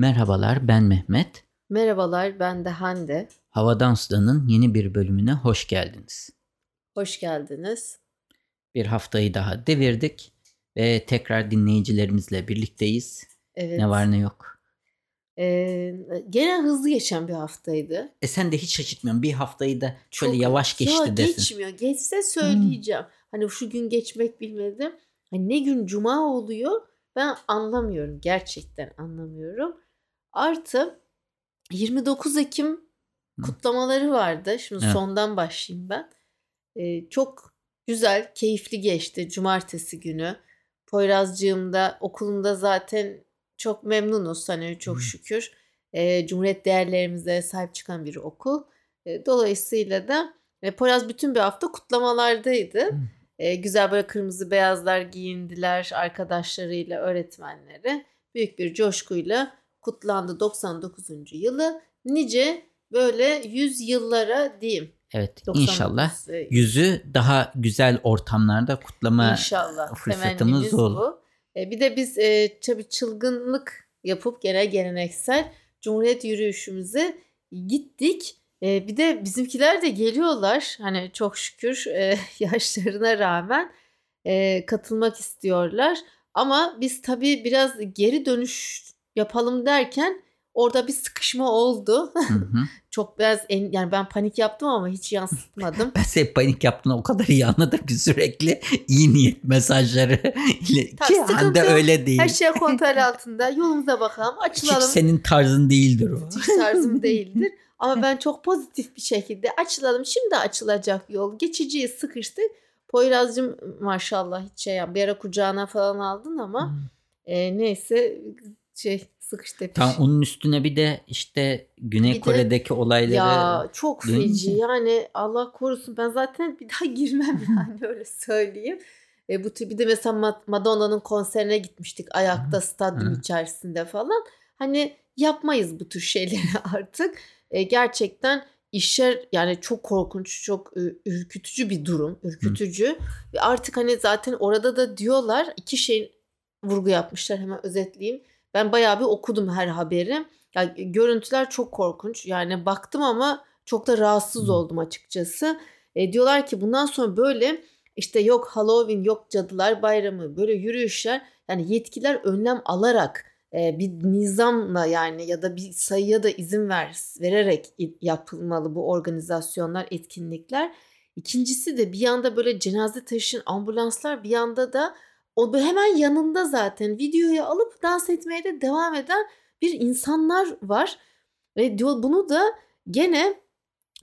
Merhabalar ben Mehmet. Merhabalar ben de Hande. Havadan Sudan'ın yeni bir bölümüne hoş geldiniz. Hoş geldiniz. Bir haftayı daha devirdik ve tekrar dinleyicilerimizle birlikteyiz. Evet. Ne var ne yok. Ee, gene hızlı geçen bir haftaydı. E sen de hiç şaşırtmıyorsun. Bir haftayı da şöyle Çok- yavaş geçti ya, desin. geçmiyor. Geçse söyleyeceğim. Hani şu gün geçmek bilmedim. Hani ne gün cuma oluyor ben anlamıyorum. Gerçekten anlamıyorum. Artı 29 Ekim kutlamaları vardı. Şimdi Evet. sondan başlayayım ben. Ee, çok güzel, keyifli geçti cumartesi günü. Poyrazcığım da okulunda zaten çok memnunuz hani çok Hı. şükür. Ee, Cumhuriyet değerlerimize sahip çıkan bir okul. Ee, dolayısıyla da e, Poyraz bütün bir hafta kutlamalardaydı. Hı. Ee, güzel böyle kırmızı beyazlar giyindiler arkadaşlarıyla, öğretmenleri. Büyük bir coşkuyla kutlandı 99. yılı. Nice böyle yüz yıllara diyeyim. Evet 99, inşallah yüzü daha güzel ortamlarda kutlama İnşallah. fırsatımız olur. bu. E, bir de biz e, tabii çılgınlık yapıp gene geleneksel Cumhuriyet yürüyüşümüze gittik. E, bir de bizimkiler de geliyorlar. Hani çok şükür e, yaşlarına rağmen e, katılmak istiyorlar. Ama biz tabii biraz geri dönüş yapalım derken orada bir sıkışma oldu. Hı hı. çok biraz en, yani ben panik yaptım ama hiç yansıtmadım. Ben senin panik yaptığını o kadar iyi anladım ki sürekli iyi niyet mesajları ile Tabii, ki yok. öyle değil. Her şey kontrol altında. Yolumuza bakalım. Açılalım. senin tarzın değildir o. hiç tarzım değildir. Ama ben çok pozitif bir şekilde açılalım. Şimdi açılacak yol. Geçiciyi sıkıştık. Poyraz'cığım maşallah hiç şey yap. Bir ara kucağına falan aldın ama e, neyse şey sıkıştı. Tam onun üstüne bir de işte Güney Bir de- Kore'deki olayları Ya çok feci yani Allah korusun ben zaten bir daha girmem yani öyle söyleyeyim. E, bu tür bir de mesela Ma- Madonna'nın konserine gitmiştik ayakta stadyum Hı. içerisinde falan. Hani yapmayız bu tür şeyleri artık. E, gerçekten işler yani çok korkunç, çok ürkütücü bir durum, ürkütücü. Ve artık hani zaten orada da diyorlar iki şeyin vurgu yapmışlar hemen özetleyeyim. Ben bayağı bir okudum her haberi. Ya, görüntüler çok korkunç. Yani baktım ama çok da rahatsız oldum açıkçası. E, diyorlar ki bundan sonra böyle işte yok Halloween yok Cadılar Bayramı böyle yürüyüşler yani yetkiler önlem alarak e, bir nizamla yani ya da bir sayıya da izin ver, vererek yapılmalı bu organizasyonlar, etkinlikler. İkincisi de bir yanda böyle cenaze taşıyan ambulanslar bir yanda da o hemen yanında zaten videoyu alıp dans etmeye de devam eden bir insanlar var. Ve diyor bunu da gene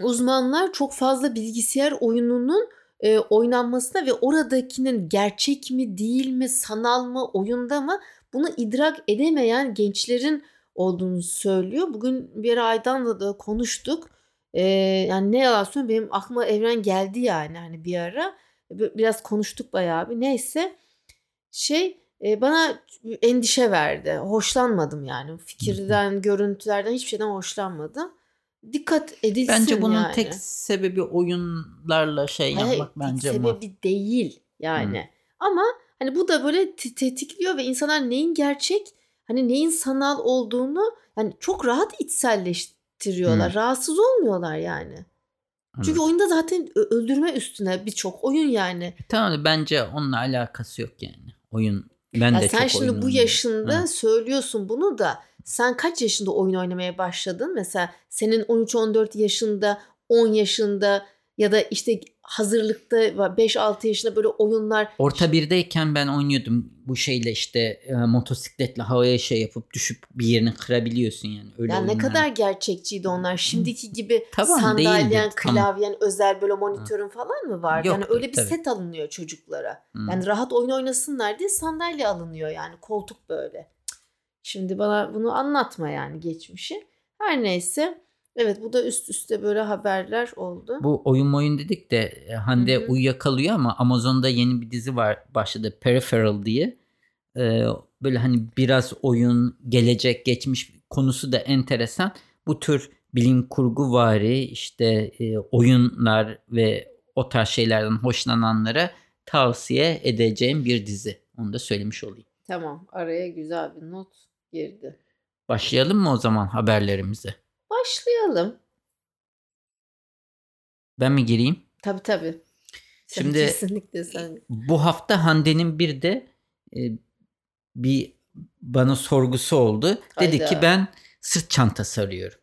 uzmanlar çok fazla bilgisayar oyununun e, oynanmasına ve oradakinin gerçek mi değil mi sanal mı oyunda mı bunu idrak edemeyen gençlerin olduğunu söylüyor. Bugün bir ara Aydan'la da konuştuk. E, yani ne yalan söyleyeyim benim aklıma evren geldi yani hani bir ara. Biraz konuştuk bayağı bir. Neyse şey e, bana endişe verdi. Hoşlanmadım yani. Fikirden, görüntülerden hiçbir şeyden hoşlanmadım. Dikkat edilsin Bence bunun yani. tek sebebi oyunlarla şey Hayır, yapmak bence bu. sebebi değil yani. Ama hani bu da böyle te- tetikliyor ve insanlar neyin gerçek, hani neyin sanal olduğunu yani çok rahat içselleştiriyorlar. Hı. Rahatsız olmuyorlar yani. Çünkü Evet. oyunda zaten öldürme üstüne birçok oyun yani. Tamam da bence onunla alakası yok yani. Oyun ben Ya de sen çok şimdi oyun bu yaşında Ha. söylüyorsun bunu da sen kaç yaşında oyun oynamaya başladın? Mesela senin 13-14 yaşında, 10 yaşında ya da işte hazırlıkta 5-6 yaşında böyle oyunlar Orta birdeyken ben oynuyordum bu şeyle işte e, motosikletle havaya şey yapıp düşüp bir yerini kırabiliyorsun yani. Öyle yani ne kadar gerçekçiydi onlar. Şimdiki gibi Tamam, sandalyen, değildi. Tamam. klavyen, özel böyle monitörün falan mı var? Yani Yoktu, öyle bir tabii. set alınıyor çocuklara. Hı. Yani rahat oyun oynasınlar diye sandalye alınıyor yani koltuk böyle. Şimdi bana bunu anlatma yani geçmişi. Her neyse. Evet bu da üst üste böyle haberler oldu. Bu oyun oyun dedik de e, Hande Hı hı. uyuyakalıyor ama Amazon'da yeni bir dizi var başladı Peripheral diye. Ee, böyle hani biraz oyun, gelecek, geçmiş konusu da enteresan. Bu tür bilim kurgu vari işte e, oyunlar ve o tarz şeylerden hoşlananlara tavsiye edeceğim bir dizi. Onu da söylemiş olayım. Tamam araya güzel bir not girdi. Başlayalım mı o zaman haberlerimize? Başlayalım. Ben mi gireyim? Tabii tabii. Sen Şimdi- kesinlikle sen. Bu hafta Hande'nin bir de e, bir bana sorgusu oldu. Dedi Hayda. ki ben sırt çantası arıyorum.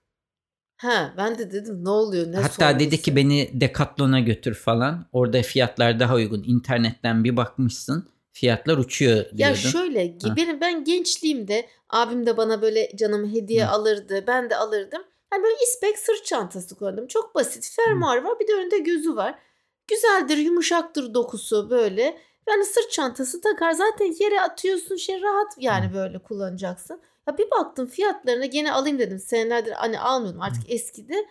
Ha ben de dedim ne oluyor ne Hatta dedi sorgusu? ki beni Decathlon'a götür falan. Orada fiyatlar daha uygun. İnternetten bir bakmışsın. Fiyatlar uçuyor diyordun. Ya şöyle Ha. benim ben gençliğimde abim de bana böyle canım hediye Hı. alırdı. Ben de alırdım. Hani böyle ispek sırt çantası koydum. Çok basit. Fermuar var. Bir de önünde gözü var. Güzeldir, yumuşaktır dokusu böyle. Yani sırt çantası takar. Zaten yere atıyorsun şey rahat yani böyle kullanacaksın. Ya bir baktım fiyatlarına gene alayım dedim. Senelerdir hani almıyordum artık eskidi.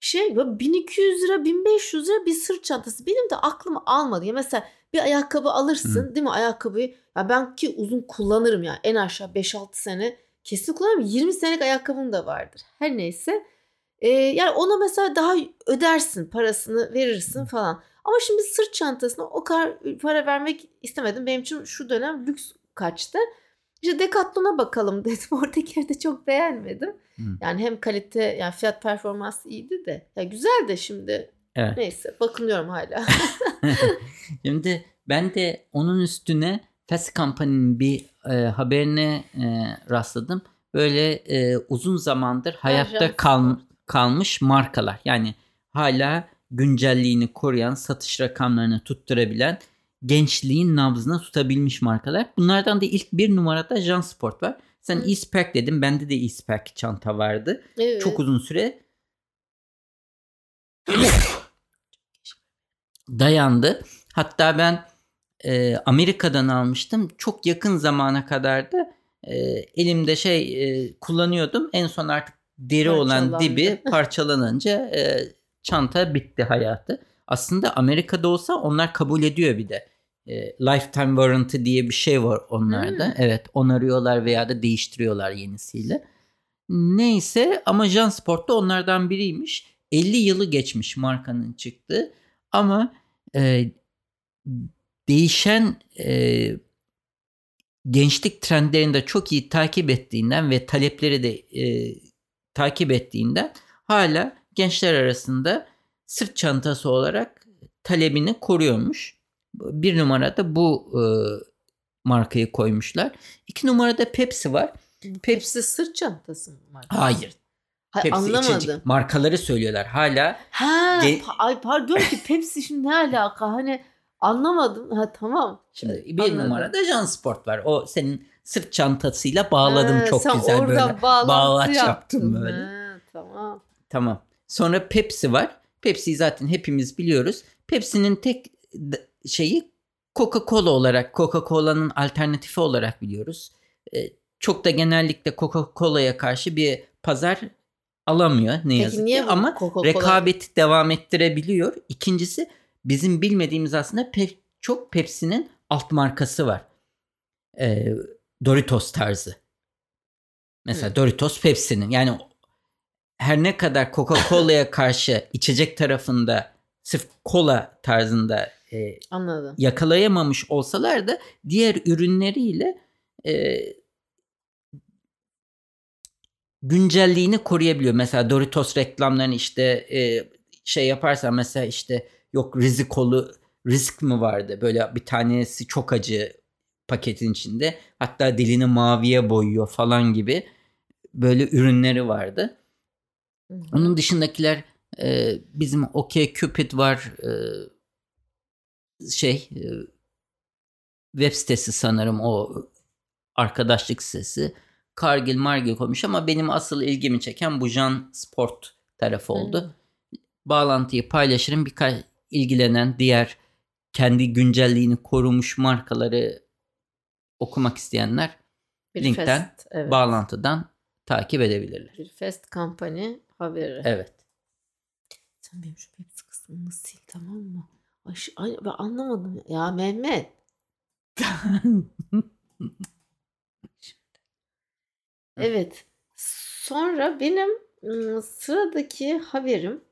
Şey böyle 1200 lira 1500 lira bir sırt çantası. Benim de aklım almadı. Ya mesela bir ayakkabı alırsın değil mi ayakkabıyı. Ya ben ki uzun kullanırım ya en aşağı 5-6 sene kesin kullanırım. 20 senelik ayakkabım da vardır. Her neyse. Ee, yani ona mesela daha ödersin parasını verirsin falan. Ama şimdi sırt çantasına o kadar para vermek istemedim. Benim için şu dönem lüks kaçtı. İşte Decathlon'a bakalım dedim. Oradaki de çok beğenmedim. Hı. Yani hem kalite yani fiyat performans iyiydi de. Ya güzel de şimdi. Evet. Neyse bakınıyorum hala. Şimdi ben de onun üstüne Fast Company'nin bir e, haberine e, rastladım. Böyle e, uzun zamandır hayatta kal, Sport. kalmış markalar. Yani hala güncelliğini koruyan, satış rakamlarını tutturabilen, gençliğin nabzına tutabilmiş markalar. Bunlardan da ilk bir numarada Jansport var. Sen Hı. Eastpak dedin. Bende de Eastpak çanta vardı. Evet. Çok uzun süre dayandı. Hatta ben e, Amerika'dan almıştım. Çok yakın zamana kadar da e, elimde şey e, kullanıyordum. En son artık deri olan dibi parçalanınca e, çanta bitti hayatı. Aslında Amerika'da olsa onlar kabul ediyor bir de. E, lifetime warranty diye bir şey var onlarda. Hmm. Evet onarıyorlar veya da değiştiriyorlar yenisiyle. Neyse ama Jansport da onlardan biriymiş. 50 yılı geçmiş markanın çıktığı ama e, değişen e, gençlik trendlerini de çok iyi takip ettiğinden ve talepleri de e, takip ettiğinden hala gençler arasında sırt çantası olarak talebini koruyormuş. Bir numarada bu e, markayı koymuşlar. İki numarada Pepsi var. Pepsi sırt çantası mı var? Hayır. Hayır, Pepsi anlamadım. içecek. Markaları söylüyorlar. Hala Ha, Ge- ay pardon ki Pepsi şimdi ne alaka? Hani anlamadım. Ha tamam. Şimdi bir Anladım. numarada Jansport var. O senin sırt çantasıyla bağladım Ha, çok sen güzel oradan böyle. bağlaç yaptım böyle. Ha, tamam. Tamam. Sonra Pepsi var. Pepsi'yi zaten hepimiz biliyoruz. Pepsi'nin tek şeyi Coca-Cola olarak, Coca-Cola'nın alternatifi olarak biliyoruz. Ee, çok da genellikle Coca-Cola'ya karşı bir pazar alamıyor ne yazık Peki niye ki ama rekabeti devam ettirebiliyor. İkincisi bizim bilmediğimiz aslında pe- çok Pepsi'nin alt markası var. Ee, Doritos tarzı. Mesela Hı. Doritos Pepsi'nin yani her ne kadar Coca-Cola'ya karşı içecek tarafında sırf kola tarzında e, Anladım. yakalayamamış olsalar da diğer ürünleriyle e, güncelliğini koruyabiliyor. Mesela Doritos reklamlarını işte e, şey yaparsan mesela işte yok rizikolu risk mi vardı? Böyle bir tanesi çok acı paketin içinde. Hatta dilini maviye boyuyor falan gibi böyle ürünleri vardı. Onun dışındakiler e, bizim OK Cupid var. e, şey e, web sitesi sanırım o arkadaşlık sitesi. Kargil Margil koymuş ama benim asıl ilgimi çeken bu Jan Sport tarafı oldu. Hı. Bağlantıyı paylaşırım. Birkaç ilgilenen diğer kendi güncelliğini korumuş markaları okumak isteyenler Bir linkten, fest, evet. bağlantıdan takip edebilirler. Bir fest kampanya haberi. Evet. Sen benim şu Pepsi kısmını sil tamam mı? Ay, ay, ben anlamadım. Ya Mehmet. Evet. Sonra benim ım, sıradaki haberim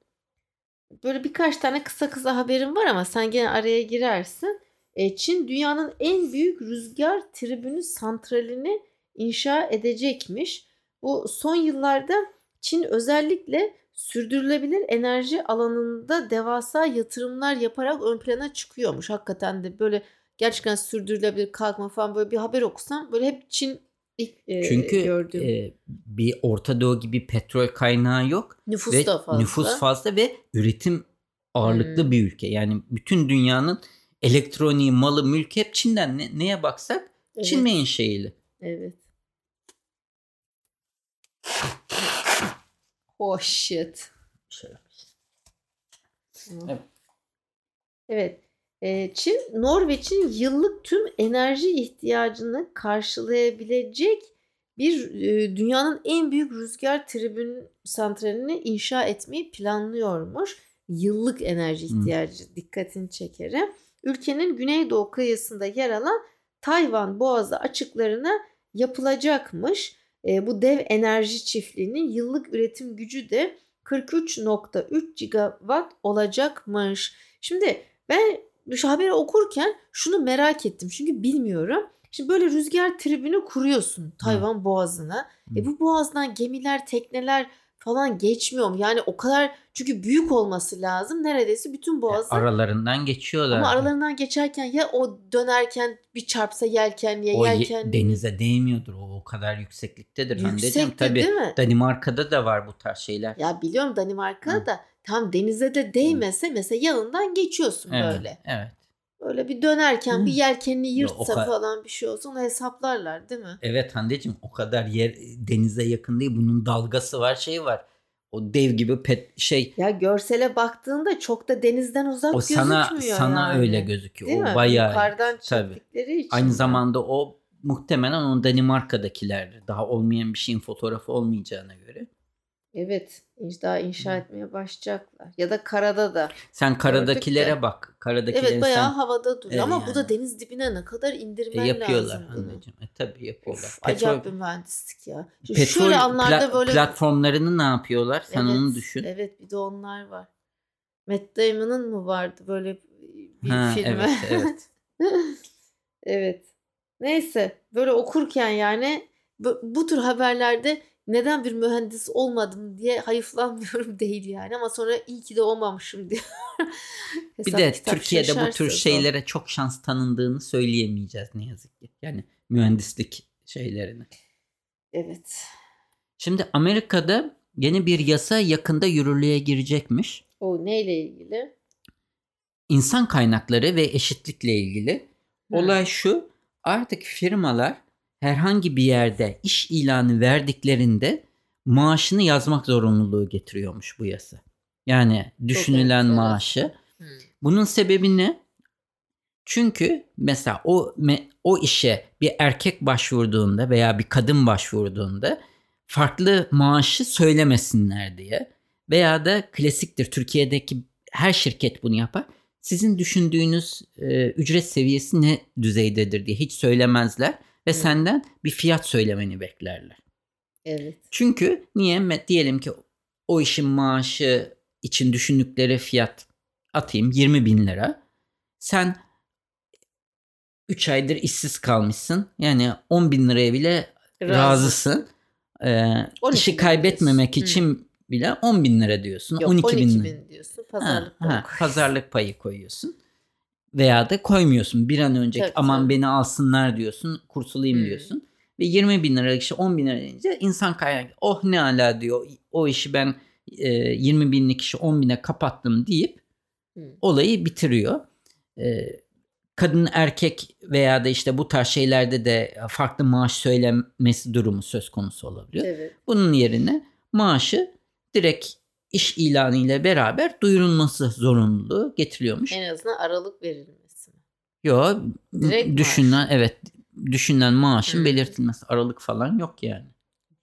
böyle birkaç tane kısa kısa haberim var ama sen gene araya girersin. E, Çin dünyanın en büyük rüzgar tribünü santralini inşa edecekmiş. Bu son yıllarda Çin özellikle sürdürülebilir enerji alanında devasa yatırımlar yaparak ön plana çıkıyormuş. Hakikaten de böyle gerçekten sürdürülebilir kalkma falan böyle bir haber okusam böyle hep Çin ilk e, Çünkü gördüğüm. e, bir Orta Doğu gibi petrol kaynağı yok nüfus ve da fazla. nüfus fazla ve üretim ağırlıklı Hmm. bir ülke. Yani bütün dünyanın elektroniği, malı, mülkü hep Çin'den. Ne, neye baksak Evet, Çin menşeili. Evet. Oh shit. Evet. Evet. Ee, Çin, Norveç'in yıllık tüm enerji ihtiyacını karşılayabilecek bir e, dünyanın en büyük rüzgar tribün santralini inşa etmeyi planlıyormuş. Yıllık enerji ihtiyacı dikkatini çekerim. Ülkenin güneydoğu kıyısında yer alan Tayvan Boğazı açıklarına yapılacakmış. E, bu dev enerji çiftliğinin yıllık üretim gücü de 43.3 gigawatt olacakmış. Şimdi ben haberi okurken şunu merak ettim çünkü bilmiyorum. Şimdi böyle rüzgar tribünü kuruyorsun Tayvan Boğazı'na. E Hı. bu boğazdan gemiler, tekneler falan geçmiyor mu? Yani o kadar çünkü büyük olması lazım. Neredeyse bütün boğazı. Aralarından geçiyorlar. Ama aralarından geçerken ya o dönerken bir çarpsa yelkenliye o ye- yelken denize değmiyordur. O o kadar yüksekliktedir. Yüksekti Tabii değil mi? Danimarka'da da var bu tarz şeyler. Ya biliyorum Danimarka'da Hı. da tam denize de değmese mesela yanından geçiyorsun Evet, böyle. Evet. Böyle bir dönerken Hı. bir yelkenini Ya o yırtsa kadar- falan bir şey olsa onu hesaplarlar değil mi? Evet Hande'cim o kadar yer denize yakın değil. Bunun dalgası var, şey var. O dev gibi pet şey Ya görsele baktığında çok da denizden uzak o sana gözükmüyor sana yani. öyle gözüküyor. Değil o mi? bayağı Yukarıdan çektikleri için. Aynı zamanda o muhtemelen o Danimarka'dakiler. Daha olmayan bir şeyin fotoğrafı olmayacağına göre. Evet. Daha inşa etmeye başlayacaklar. Ya da karada da. Sen karadakilere de. bak. Karadakileri Evet bayağı sen havada duruyor. Evet, Ama bu da yani. deniz dibine ne kadar e, indirmen yapıyorlar lazım bunu. Hande'cim. E, tabii yapıyorlar. Of, Petrol, acayip bir mühendislik ya. Şimdi petrol şöyle anlarda pla- böyle platformlarını ne yapıyorlar? Sen evet, onu düşün. Evet bir de onlar var. Matt Damon'ın mı vardı böyle bir Ha, filmi? evet, evet. evet. Neyse böyle okurken yani bu, bu tür haberlerde neden bir mühendis olmadım diye hayıflanmıyorum değil yani ama sonra iyi ki de olmamışım diye. Bir de Türkiye'de bu tür şeylere çok şans tanındığını söyleyemeyeceğiz ne yazık ki. Yani mühendislik şeylerini. Evet. Şimdi Amerika'da yeni bir yasa yakında yürürlüğe girecekmiş. O neyle ilgili? İnsan kaynakları ve eşitlikle ilgili. Olay şu. Artık firmalar herhangi bir yerde iş ilanı verdiklerinde maaşını yazmak zorunluluğu getiriyormuş bu yasa. Yani düşünülen enteresan. maaşı. Hı. Bunun sebebi ne? Çünkü mesela o o işe bir erkek başvurduğunda veya bir kadın başvurduğunda farklı maaşı söylemesinler diye veya da klasiktir Türkiye'deki her şirket bunu yapar. Sizin düşündüğünüz e, ücret seviyesi ne düzeydedir diye hiç söylemezler ve Hı. senden bir fiyat söylemeni beklerler. Evet. Çünkü niye? Diyelim ki o işin maaşı için düşündükleri fiyat atayım 20 bin lira. Sen 3 aydır işsiz kalmışsın. Yani 10 bin liraya bile Razı. razısın. Ee, 12 işi kaybetmemek diyorsun. için bile 10 bin lira diyorsun. Yok 12, 12 bin, bin, diyorsun. Ha, Pazarlık ha, payı. pazarlık payı koyuyorsun. Veya da koymuyorsun. Bir an önce Tabii, aman tabii. beni alsınlar diyorsun. Kurtulayım Hmm. diyorsun. Ve 20 bin liralık işi 10 bin lira deyince insan kaynak oh ne ala diyor. O işi ben e, 20 binlik işi 10 bine kapattım deyip Hı. olayı bitiriyor. E, kadın erkek veya da işte bu tarz şeylerde de farklı maaş söylemesi durumu söz konusu olabiliyor. Evet. Bunun yerine maaşı direkt iş ilanı ile beraber duyurulması zorunluluğu getiriliyormuş. En azından aralık verilmesi. mi? Yo Direkt maaş. düşünülen evet düşünülen maaşın Hmm. belirtilmesi aralık falan yok yani.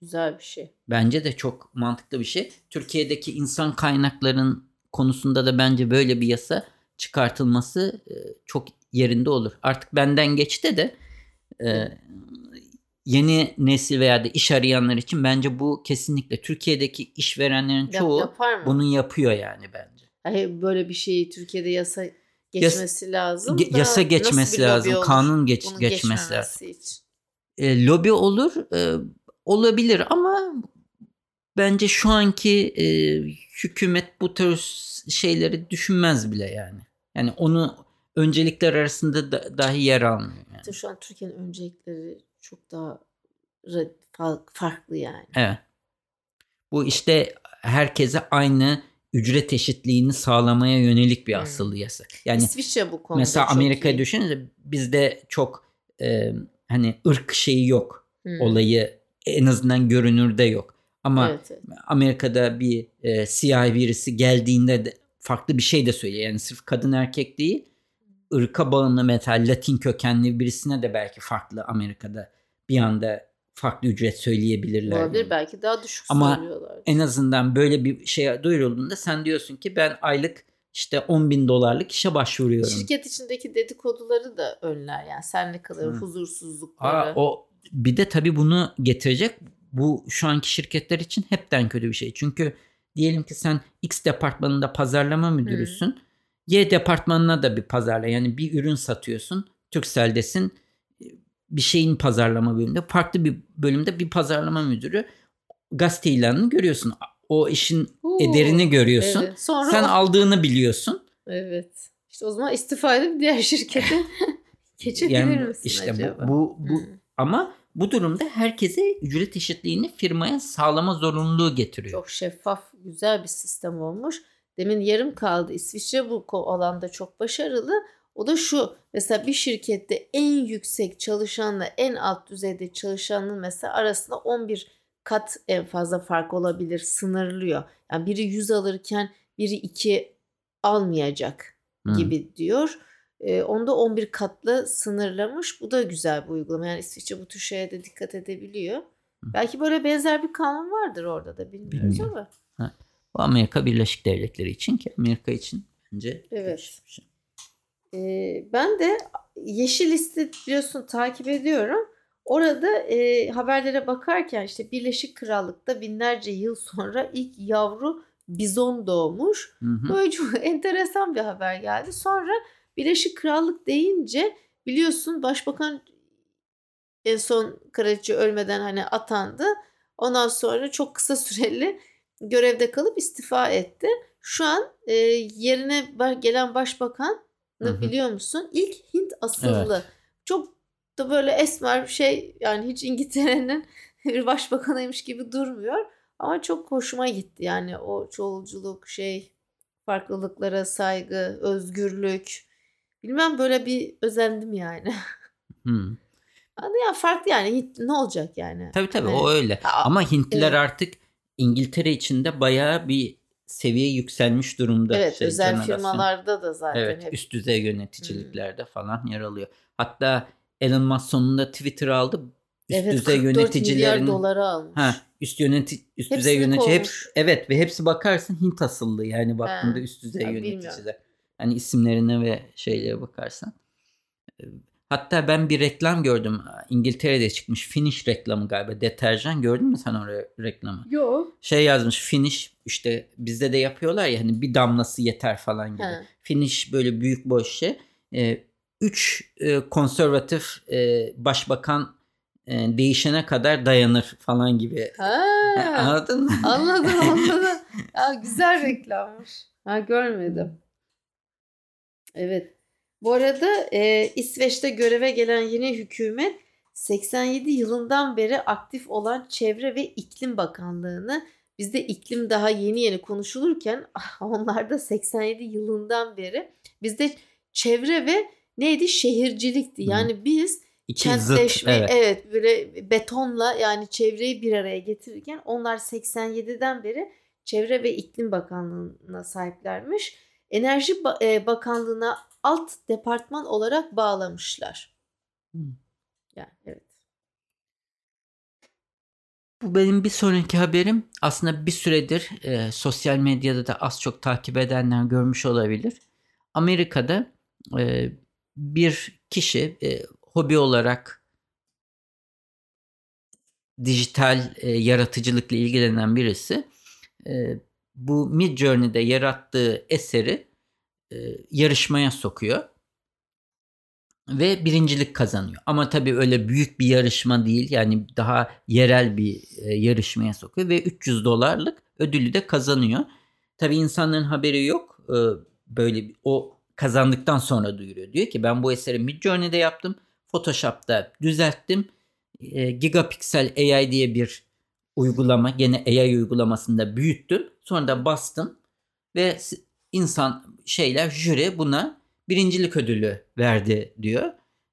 Güzel bir şey. Bence de çok mantıklı bir şey. Türkiye'deki insan kaynakların konusunda da bence böyle bir yasa çıkartılması e, çok yerinde olur. Artık benden geçti de e, yeni nesil veya da iş arayanlar için bence bu kesinlikle Türkiye'deki işverenlerin Yap- çoğu mı? bunu yapıyor yani bence. Hayır, böyle bir şeyi Türkiye'de yasa geçmesi lazım. Ge- yasa geçmesi lazım, olur kanun geç bunun geçmesi lazım. için? E, lobi olur. e, olabilir ama bence şu anki e, hükümet bu tür şeyleri düşünmez bile yani. Yani onu öncelikler arasında da, dahi yer almıyor. Yani. Şu an Türkiye'nin öncelikleri çok daha farklı yani. Evet. Bu işte herkese aynı ücret eşitliğini sağlamaya yönelik bir asıllı yasa. Yani İsviçre bu konuda Mesela Amerika'yı düşününce bizde çok e, hani ırk şeyi yok. Hmm. Olayı en azından görünürde yok. Ama evet, evet. Amerika'da bir e, siyah birisi geldiğinde de farklı bir şey de söylüyor. Yani sırf kadın erkek değil ırka bağımlı metal Latin kökenli birisine de belki farklı Amerika'da bir anda farklı ücret söyleyebilirler. Olabilir belki daha düşük Ama söylüyorlar. en azından böyle bir şey duyurulduğunda sen diyorsun ki ben aylık işte 10 bin dolarlık işe başvuruyorum. Şirket içindeki dedikoduları da önler yani sen ne kadar huzursuzlukları. Aa, o bir de tabii bunu getirecek bu şu anki şirketler için hepten kötü bir şey. Çünkü diyelim ki sen X departmanında pazarlama müdürüsün. Hmm. Y departmanına da bir pazarla yani bir ürün satıyorsun. Turkcell'desin bir şeyin pazarlama bölümünde farklı bir bölümde bir pazarlama müdürü gazete ilanını görüyorsun. O işin Oo, ederini görüyorsun. Evet. Sonra Sen o... aldığını biliyorsun. Evet. İşte o zaman istifa edip diğer şirkete geçebilir yani misin işte acaba? Bu, bu, bu hmm. ama bu durumda herkese ücret eşitliğini firmaya sağlama zorunluluğu getiriyor. Çok şeffaf, güzel bir sistem olmuş. Demin yarım kaldı. İsviçre bu alanda çok başarılı. O da şu mesela bir şirkette en yüksek çalışanla en alt düzeyde çalışanın mesela arasında 11 kat en fazla fark olabilir sınırlıyor. Yani biri 100 alırken biri 2 almayacak gibi hmm. diyor. E, onda 11 katlı sınırlamış. Bu da güzel bir uygulama. Yani İsviçre bu tür şeye de dikkat edebiliyor. Hmm. Belki böyle benzer bir kanun vardır orada da bilmiyoruz Bilmiyorum. ama. Ha. Bu Amerika Birleşik Devletleri için ki Amerika için bence evet. Şey. Ee, ben de Yeşil Liste biliyorsun takip ediyorum. Orada e, haberlere bakarken işte Birleşik Krallık'ta binlerce yıl sonra ilk yavru bizon doğmuş. Hı hı. Böyle çok enteresan bir haber geldi. Sonra Birleşik Krallık deyince biliyorsun başbakan en son kraliçe ölmeden hani atandı. Ondan sonra çok kısa süreli görevde kalıp istifa etti. Şu an e, yerine gelen başbakan biliyor musun? İlk Hint asıllı. Evet. Çok da böyle esmer bir şey yani hiç İngiltere'nin bir başbakanıymış gibi durmuyor. Ama çok hoşuma gitti yani o çoğulculuk şey farklılıklara saygı, özgürlük. Bilmem böyle bir özendim yani. Hmm. Ya farklı yani ne olacak yani? Tabii tabii evet. o öyle. Ama Hintliler evet. artık İngiltere içinde bayağı bir seviye yükselmiş durumda. Evet şey, özel firmalarda da zaten. Evet hep. üst düzey yöneticiliklerde hmm. falan yer alıyor. Hatta Elon Musk sonunda Twitter aldı. Üst evet, düzey yöneticilerin doları almış. Ha, üst yöneti üst düzey yönetici hep evet ve hepsi bakarsın Hint asıllı yani baktığında ha, üst düzey yöneticiler. Hani isimlerine ve şeylere bakarsan. Hatta ben bir reklam gördüm. İngiltere'de çıkmış Finish reklamı galiba. Deterjan gördün mü sen o reklamı? Yok. Şey yazmış Finish işte bizde de yapıyorlar ya hani bir damlası yeter falan gibi. He. Finish böyle büyük boş şey. Ee, üç e, konservatif e, başbakan e, değişene kadar dayanır falan gibi. Ha, anladın mı? Anladım anladım. ya, güzel reklammış. Ha, görmedim. Evet. Bu arada e, İsveç'te göreve gelen yeni hükümet 87 yılından beri aktif olan Çevre ve İklim Bakanlığı'nı bizde iklim daha yeni yeni konuşulurken onlar da 87 yılından beri bizde çevre ve neydi şehircilikti. Yani biz İki kentleşme zıt, evet. evet böyle betonla yani çevreyi bir araya getirirken onlar 87'den beri Çevre ve İklim Bakanlığı'na sahiplermiş. Enerji Bakanlığı'na alt departman olarak bağlamışlar. Hmm. Yani evet. Bu benim bir sonraki haberim. Aslında bir süredir e, sosyal medyada da az çok takip edenler görmüş olabilir. Amerika'da e, bir kişi e, hobi olarak dijital e, yaratıcılıkla ilgilenen birisi e, bu Mid Journey'de yarattığı eseri e, yarışmaya sokuyor. ve birincilik kazanıyor. Ama tabii öyle büyük bir yarışma değil. Yani daha yerel bir e, yarışmaya sokuyor ve 300 dolarlık ödülü de kazanıyor. Tabii insanların haberi yok. E, böyle bir, o kazandıktan sonra duyuruyor. Diyor ki ben bu eseri Midjourney'de yaptım. Photoshop'ta düzelttim. E, Gigapixel AI diye bir uygulama gene AI uygulamasında büyüttüm. Sonra da bastım ve insan şeyler jüri buna birincilik ödülü verdi diyor.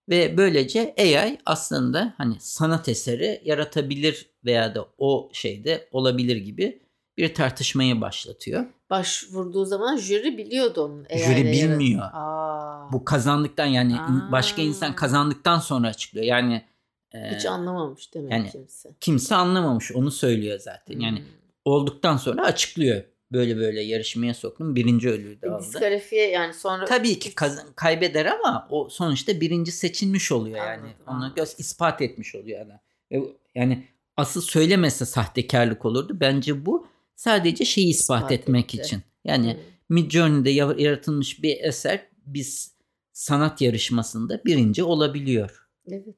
Ve böylece AI aslında hani sanat eseri yaratabilir veya da o şeyde olabilir gibi bir tartışmayı başlatıyor. Başvurduğu zaman jüri biliyordu onun. Jüri bilmiyor. Aa. Bu kazandıktan yani Aa. başka insan kazandıktan sonra açıklıyor. Yani hiç e, anlamamış demek yani, kimse. Kimse anlamamış onu söylüyor zaten. Hmm. Yani olduktan sonra açıklıyor böyle böyle yarışmaya soktum. Birinci ödülü de aldı. Diskalifiye yani sonra. Tabii ki kaybeder ama o sonuçta birinci seçilmiş oluyor yani. Anladım, Onu anladım. göz ispat etmiş oluyor yani. Yani asıl söylemese sahtekarlık olurdu. Bence bu sadece şeyi ispat, ispat etmek etti. için. Yani hmm. Midjourney'de yaratılmış bir eser biz sanat yarışmasında birinci olabiliyor. Evet.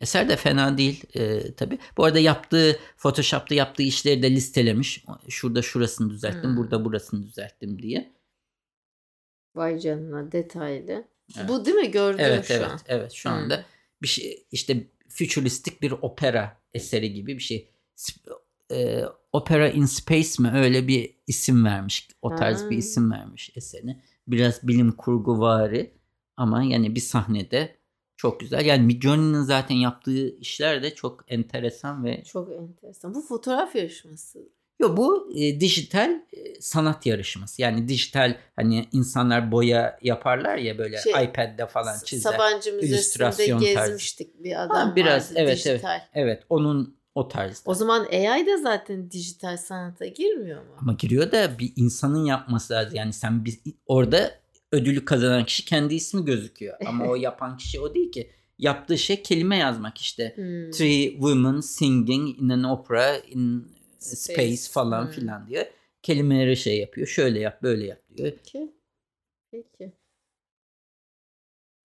Eser de fena değil e, tabi. Bu arada yaptığı Photoshop'ta yaptığı işleri de listelemiş. Şurada şurasını düzelttim, hmm. burada burasını düzelttim diye. Vay canına detaylı. Evet. Bu değil mi gördüğüm evet, şu evet, an? Evet şu anda hmm. bir şey işte futuristik bir opera eseri gibi bir şey. E, opera in Space mi öyle bir isim vermiş. O tarz hmm. bir isim vermiş eserine. Biraz bilim kurgu vari ama yani bir sahnede çok güzel. Yani Midjourney'nin zaten yaptığı işler de çok enteresan ve çok enteresan. Bu fotoğraf yarışması. Yok bu e, dijital e, sanat yarışması. Yani dijital hani insanlar boya yaparlar ya böyle şey, iPad'de falan çizer. Sabancı Müzesi'nde gezmiştik tarzı. bir adam ha, biraz vardı, evet dijital. evet. Evet onun o tarzda. O zaman AI da zaten dijital sanata girmiyor mu? Ama giriyor da bir insanın yapması lazım. Yani sen bir, orada ödülü kazanan kişi kendi ismi gözüküyor. Ama o yapan kişi o değil ki. Yaptığı şey kelime yazmak işte. Hmm. Three women singing in an opera in space, space falan hmm. filan diye. Kelimeleri şey yapıyor. Şöyle yap böyle yap diyor. Peki. Peki.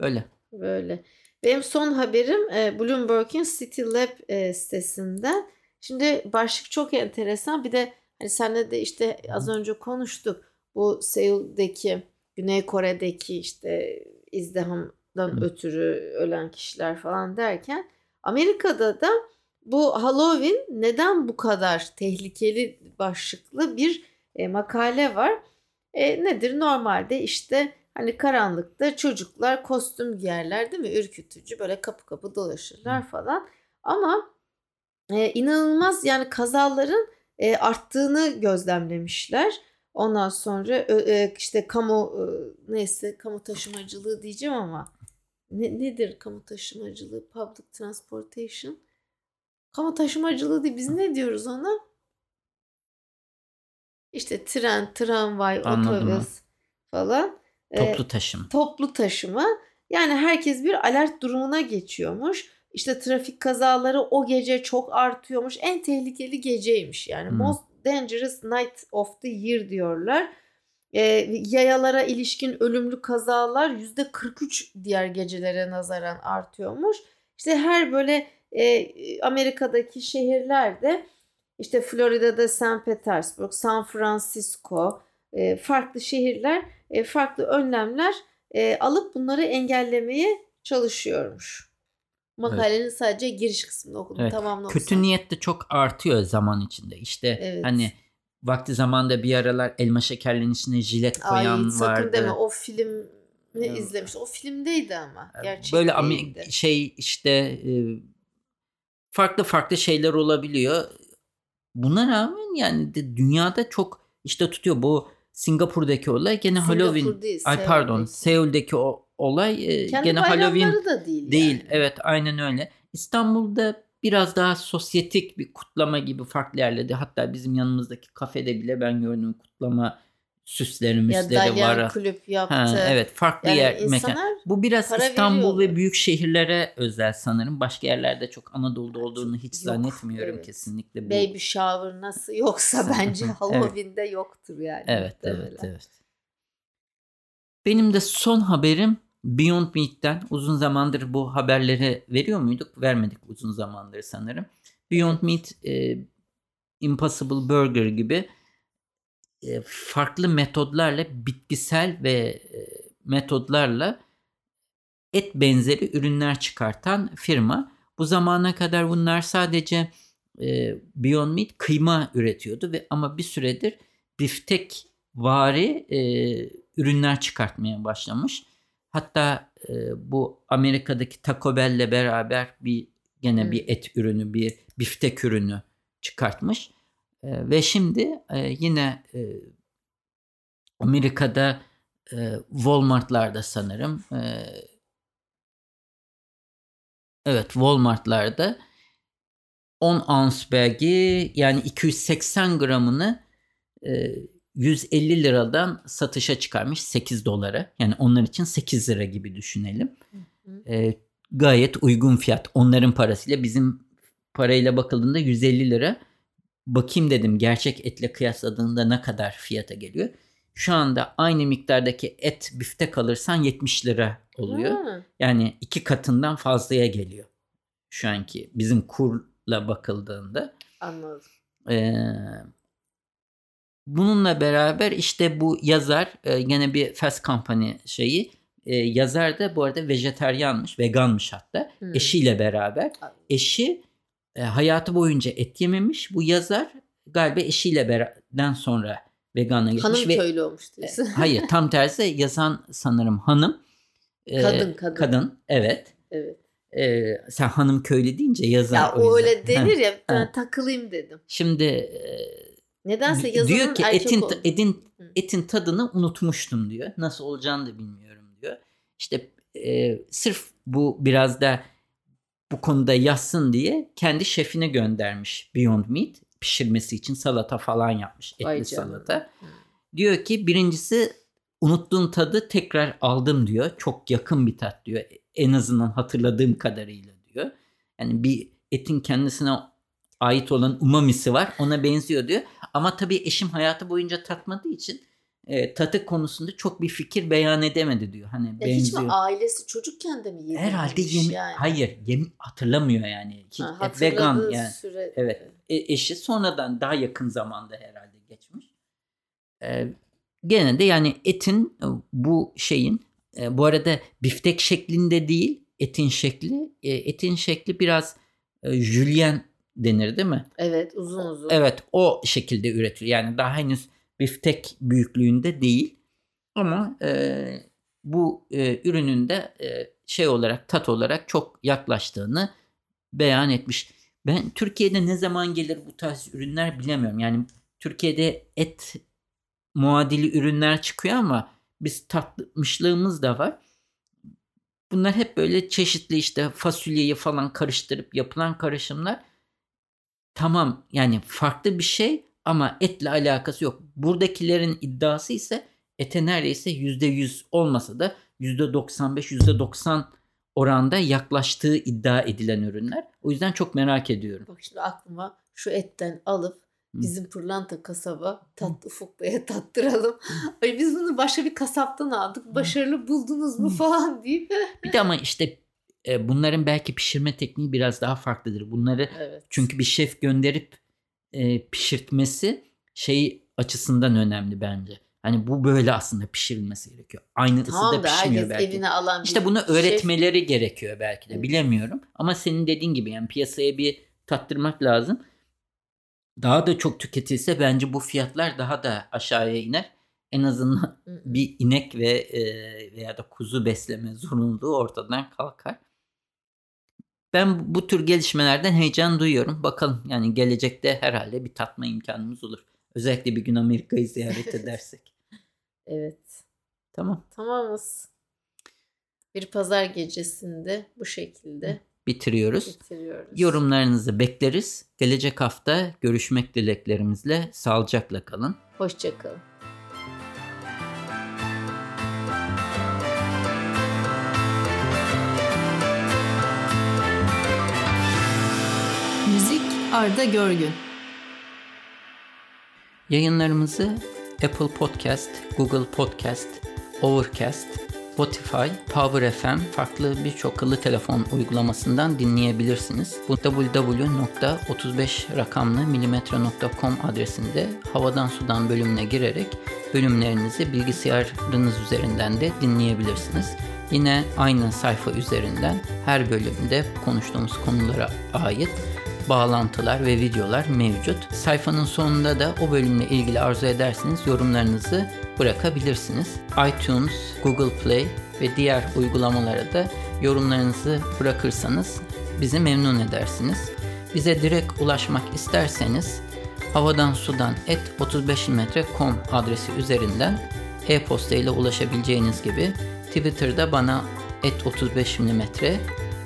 Böyle. Böyle. Benim son haberim e, Bloomberg'in City Lab e, sitesinden. Şimdi başlık çok enteresan. Bir de hani senle de işte az önce konuştuk. Bu Seul'deki Güney Kore'deki işte izdihamdan Hı. ötürü ölen kişiler falan derken Amerika'da da bu Halloween neden bu kadar tehlikeli başlıklı bir e, makale var. E, nedir? Normalde işte hani karanlıkta çocuklar kostüm giyerler değil mi? Ürkütücü böyle kapı kapı dolaşırlar falan. Ama e, inanılmaz yani kazaların e, arttığını gözlemlemişler. Ondan sonra e, işte kamu neyse kamu taşımacılığı diyeceğim ama ne, nedir kamu taşımacılığı? Public transportation. Kamu taşımacılığı değil biz ne diyoruz ona? İşte tren, tramvay, Anladım otobüs falan. Toplu taşıma. E, toplu taşıma. Yani herkes bir alert durumuna geçiyormuş. İşte trafik kazaları o gece çok artıyormuş. En tehlikeli geceymiş yani. Hmm. Most Dangerous Night of the Year diyorlar. E, yayalara ilişkin ölümlü kazalar %43 diğer gecelere nazaran artıyormuş. İşte her böyle e, Amerika'daki şehirlerde işte Florida'da St. Petersburg, San Francisco, e, farklı şehirler e, farklı önlemler e, alıp bunları engellemeye çalışıyormuş. Makalenin evet. sadece giriş kısmını okudum. Evet. Tamam. Kötü niyet de çok artıyor zaman içinde. İşte evet. hani vakti zamanda bir aralar elma şekerlerin içine jilet koyan Ay, sakın vardı. deme o film ne evet. izlemiş. O filmdeydi ama. Gerçek Böyle değildi. şey işte e, farklı farklı şeyler olabiliyor. Buna rağmen yani de dünyada çok işte tutuyor bu Singapur'daki olay gene Singapur Halloween. Değil, ay pardon Seul'deki o olay e, Kendi gene Halloween da değil. Değil. Yani. Evet aynen öyle. İstanbul'da biraz daha sosyetik bir kutlama gibi farklı yerlerde. Hatta bizim yanımızdaki kafede bile ben gördüm kutlama süsleri müsleri ya var. kulüp yaptı. Ha, evet farklı yani yer mekan. Bu biraz İstanbul ve büyük şehirlere özel sanırım. Başka yerlerde çok Anadolu'da olduğunu hiç Yok, zannetmiyorum evet. kesinlikle. Bu. Baby shower nasıl yoksa bence Halloween'de evet. yoktur yani. Evet evet evet. Benim de son haberim Beyond Meat'ten uzun zamandır bu haberleri veriyor muyduk? Vermedik uzun zamandır sanırım. Beyond Meat e, Impossible Burger gibi e, farklı metodlarla bitkisel ve e, metodlarla et benzeri ürünler çıkartan firma. Bu zamana kadar bunlar sadece e, Beyond Meat kıyma üretiyordu ve ama bir süredir biftek vari e, ürünler çıkartmaya başlamış. Hatta e, bu Amerika'daki Taco Bell'le beraber bir gene hmm. bir et ürünü, bir biftek ürünü çıkartmış. E, ve şimdi e, yine e, Amerika'da e, Walmart'larda sanırım e, evet Walmart'larda 10 ounce belgi yani 280 gramını e, 150 liradan satışa çıkarmış 8 dolara. Yani onlar için 8 lira gibi düşünelim. E, gayet uygun fiyat. Onların parasıyla bizim parayla bakıldığında 150 lira. Bakayım dedim gerçek etle kıyasladığında ne kadar fiyata geliyor. Şu anda aynı miktardaki et biftek alırsan 70 lira oluyor. Ha. Yani iki katından fazlaya geliyor. Şu anki bizim kurla bakıldığında. Anladım. Ee, bununla beraber işte bu yazar e, gene bir fast company şeyi e, yazar da bu arada vejeteryanmış, veganmış hatta. Hmm. Eşiyle beraber. Eşi e, hayatı boyunca et yememiş. Bu yazar galiba eşiyle beraberden sonra vegana geçmiş. Hanım ve, köylü olmuş diyorsun. E, hayır tam tersi yazan sanırım hanım. E, kadın kadın. Kadın evet. Evet. E, sen hanım köylü deyince yazar. Ya o öyle denir ya ben takılayım dedim. Şimdi e, Nedense yazanın diyor ki etin, etin, etin tadını unutmuştum diyor. Nasıl olacağını da bilmiyorum diyor. İşte e, sırf bu biraz da bu konuda yazsın diye kendi şefine göndermiş Beyond Meat pişirmesi için salata falan yapmış. Etli Vay salata. Diyor ki birincisi unuttuğum tadı tekrar aldım diyor. Çok yakın bir tat diyor. En azından hatırladığım kadarıyla diyor. Yani bir etin kendisine ait olan umamisi var. Ona benziyor diyor. Ama tabii eşim hayatı boyunca tatmadığı için e, tatı konusunda çok bir fikir beyan edemedi diyor. Hani ya Hiç mi ailesi çocukken de mi yedi? Herhalde yemi, yani. hayır yem, hatırlamıyor yani. Hiç, ha, vegan yani. Süre... Evet. E, eşi sonradan daha yakın zamanda herhalde geçmiş. E, gene de yani etin e, bu şeyin e, bu arada biftek şeklinde değil etin şekli e, etin şekli biraz e, jülyen denir değil mi? Evet uzun uzun. Evet o şekilde üretiyor. Yani daha henüz biftek büyüklüğünde değil. Ama e, bu e, ürünün de e, şey olarak tat olarak çok yaklaştığını beyan etmiş. Ben Türkiye'de ne zaman gelir bu tarz ürünler bilemiyorum. Yani Türkiye'de et muadili ürünler çıkıyor ama biz tatmışlığımız da var. Bunlar hep böyle çeşitli işte fasulyeyi falan karıştırıp yapılan karışımlar tamam yani farklı bir şey ama etle alakası yok. Buradakilerin iddiası ise ete neredeyse %100 olmasa da %95 %90 oranda yaklaştığı iddia edilen ürünler. O yüzden çok merak ediyorum. Bak şimdi aklıma şu etten alıp bizim pırlanta kasaba tat ufuk beye tattıralım. Ay biz bunu başka bir kasaptan aldık. Başarılı buldunuz mu falan deyip. bir de ama işte e, bunların belki pişirme tekniği biraz daha farklıdır. Bunları evet. çünkü bir şef gönderip e, pişirtmesi şey açısından önemli bence. Hani bu böyle aslında pişirilmesi gerekiyor. Aynı tamam ısıda pişmiyor belki. Evine alan işte bunu öğretmeleri şef... gerekiyor belki de evet. bilemiyorum. Ama senin dediğin gibi yani piyasaya bir tattırmak lazım. Daha da çok tüketilse bence bu fiyatlar daha da aşağıya iner. En azından bir inek ve e, veya da kuzu besleme zorunluluğu ortadan kalkar. Ben bu tür gelişmelerden heyecan duyuyorum. Bakalım yani gelecekte herhalde bir tatma imkanımız olur. Özellikle bir gün Amerika'yı ziyaret edersek. evet. Tamam. Tamamız. Bir pazar gecesinde bu şekilde bitiriyoruz. bitiriyoruz. Yorumlarınızı bekleriz. Gelecek hafta görüşmek dileklerimizle sağlıcakla kalın. Hoşçakalın. Arda Görgün. Yayınlarımızı Apple Podcast, Google Podcast, Overcast, Spotify, Power FM, farklı birçok akıllı telefon uygulamasından dinleyebilirsiniz. Bu www.35 rakamlı adresinde havadan sudan bölümüne girerek bölümlerinizi bilgisayarınız üzerinden de dinleyebilirsiniz. Yine aynı sayfa üzerinden her bölümde konuştuğumuz konulara ait bağlantılar ve videolar mevcut. Sayfanın sonunda da o bölümle ilgili arzu ederseniz yorumlarınızı bırakabilirsiniz. iTunes, Google Play ve diğer uygulamalara da yorumlarınızı bırakırsanız bizi memnun edersiniz. Bize direkt ulaşmak isterseniz havadan sudan et 35mm.com adresi üzerinden e-posta ile ulaşabileceğiniz gibi Twitter'da bana et 35 mm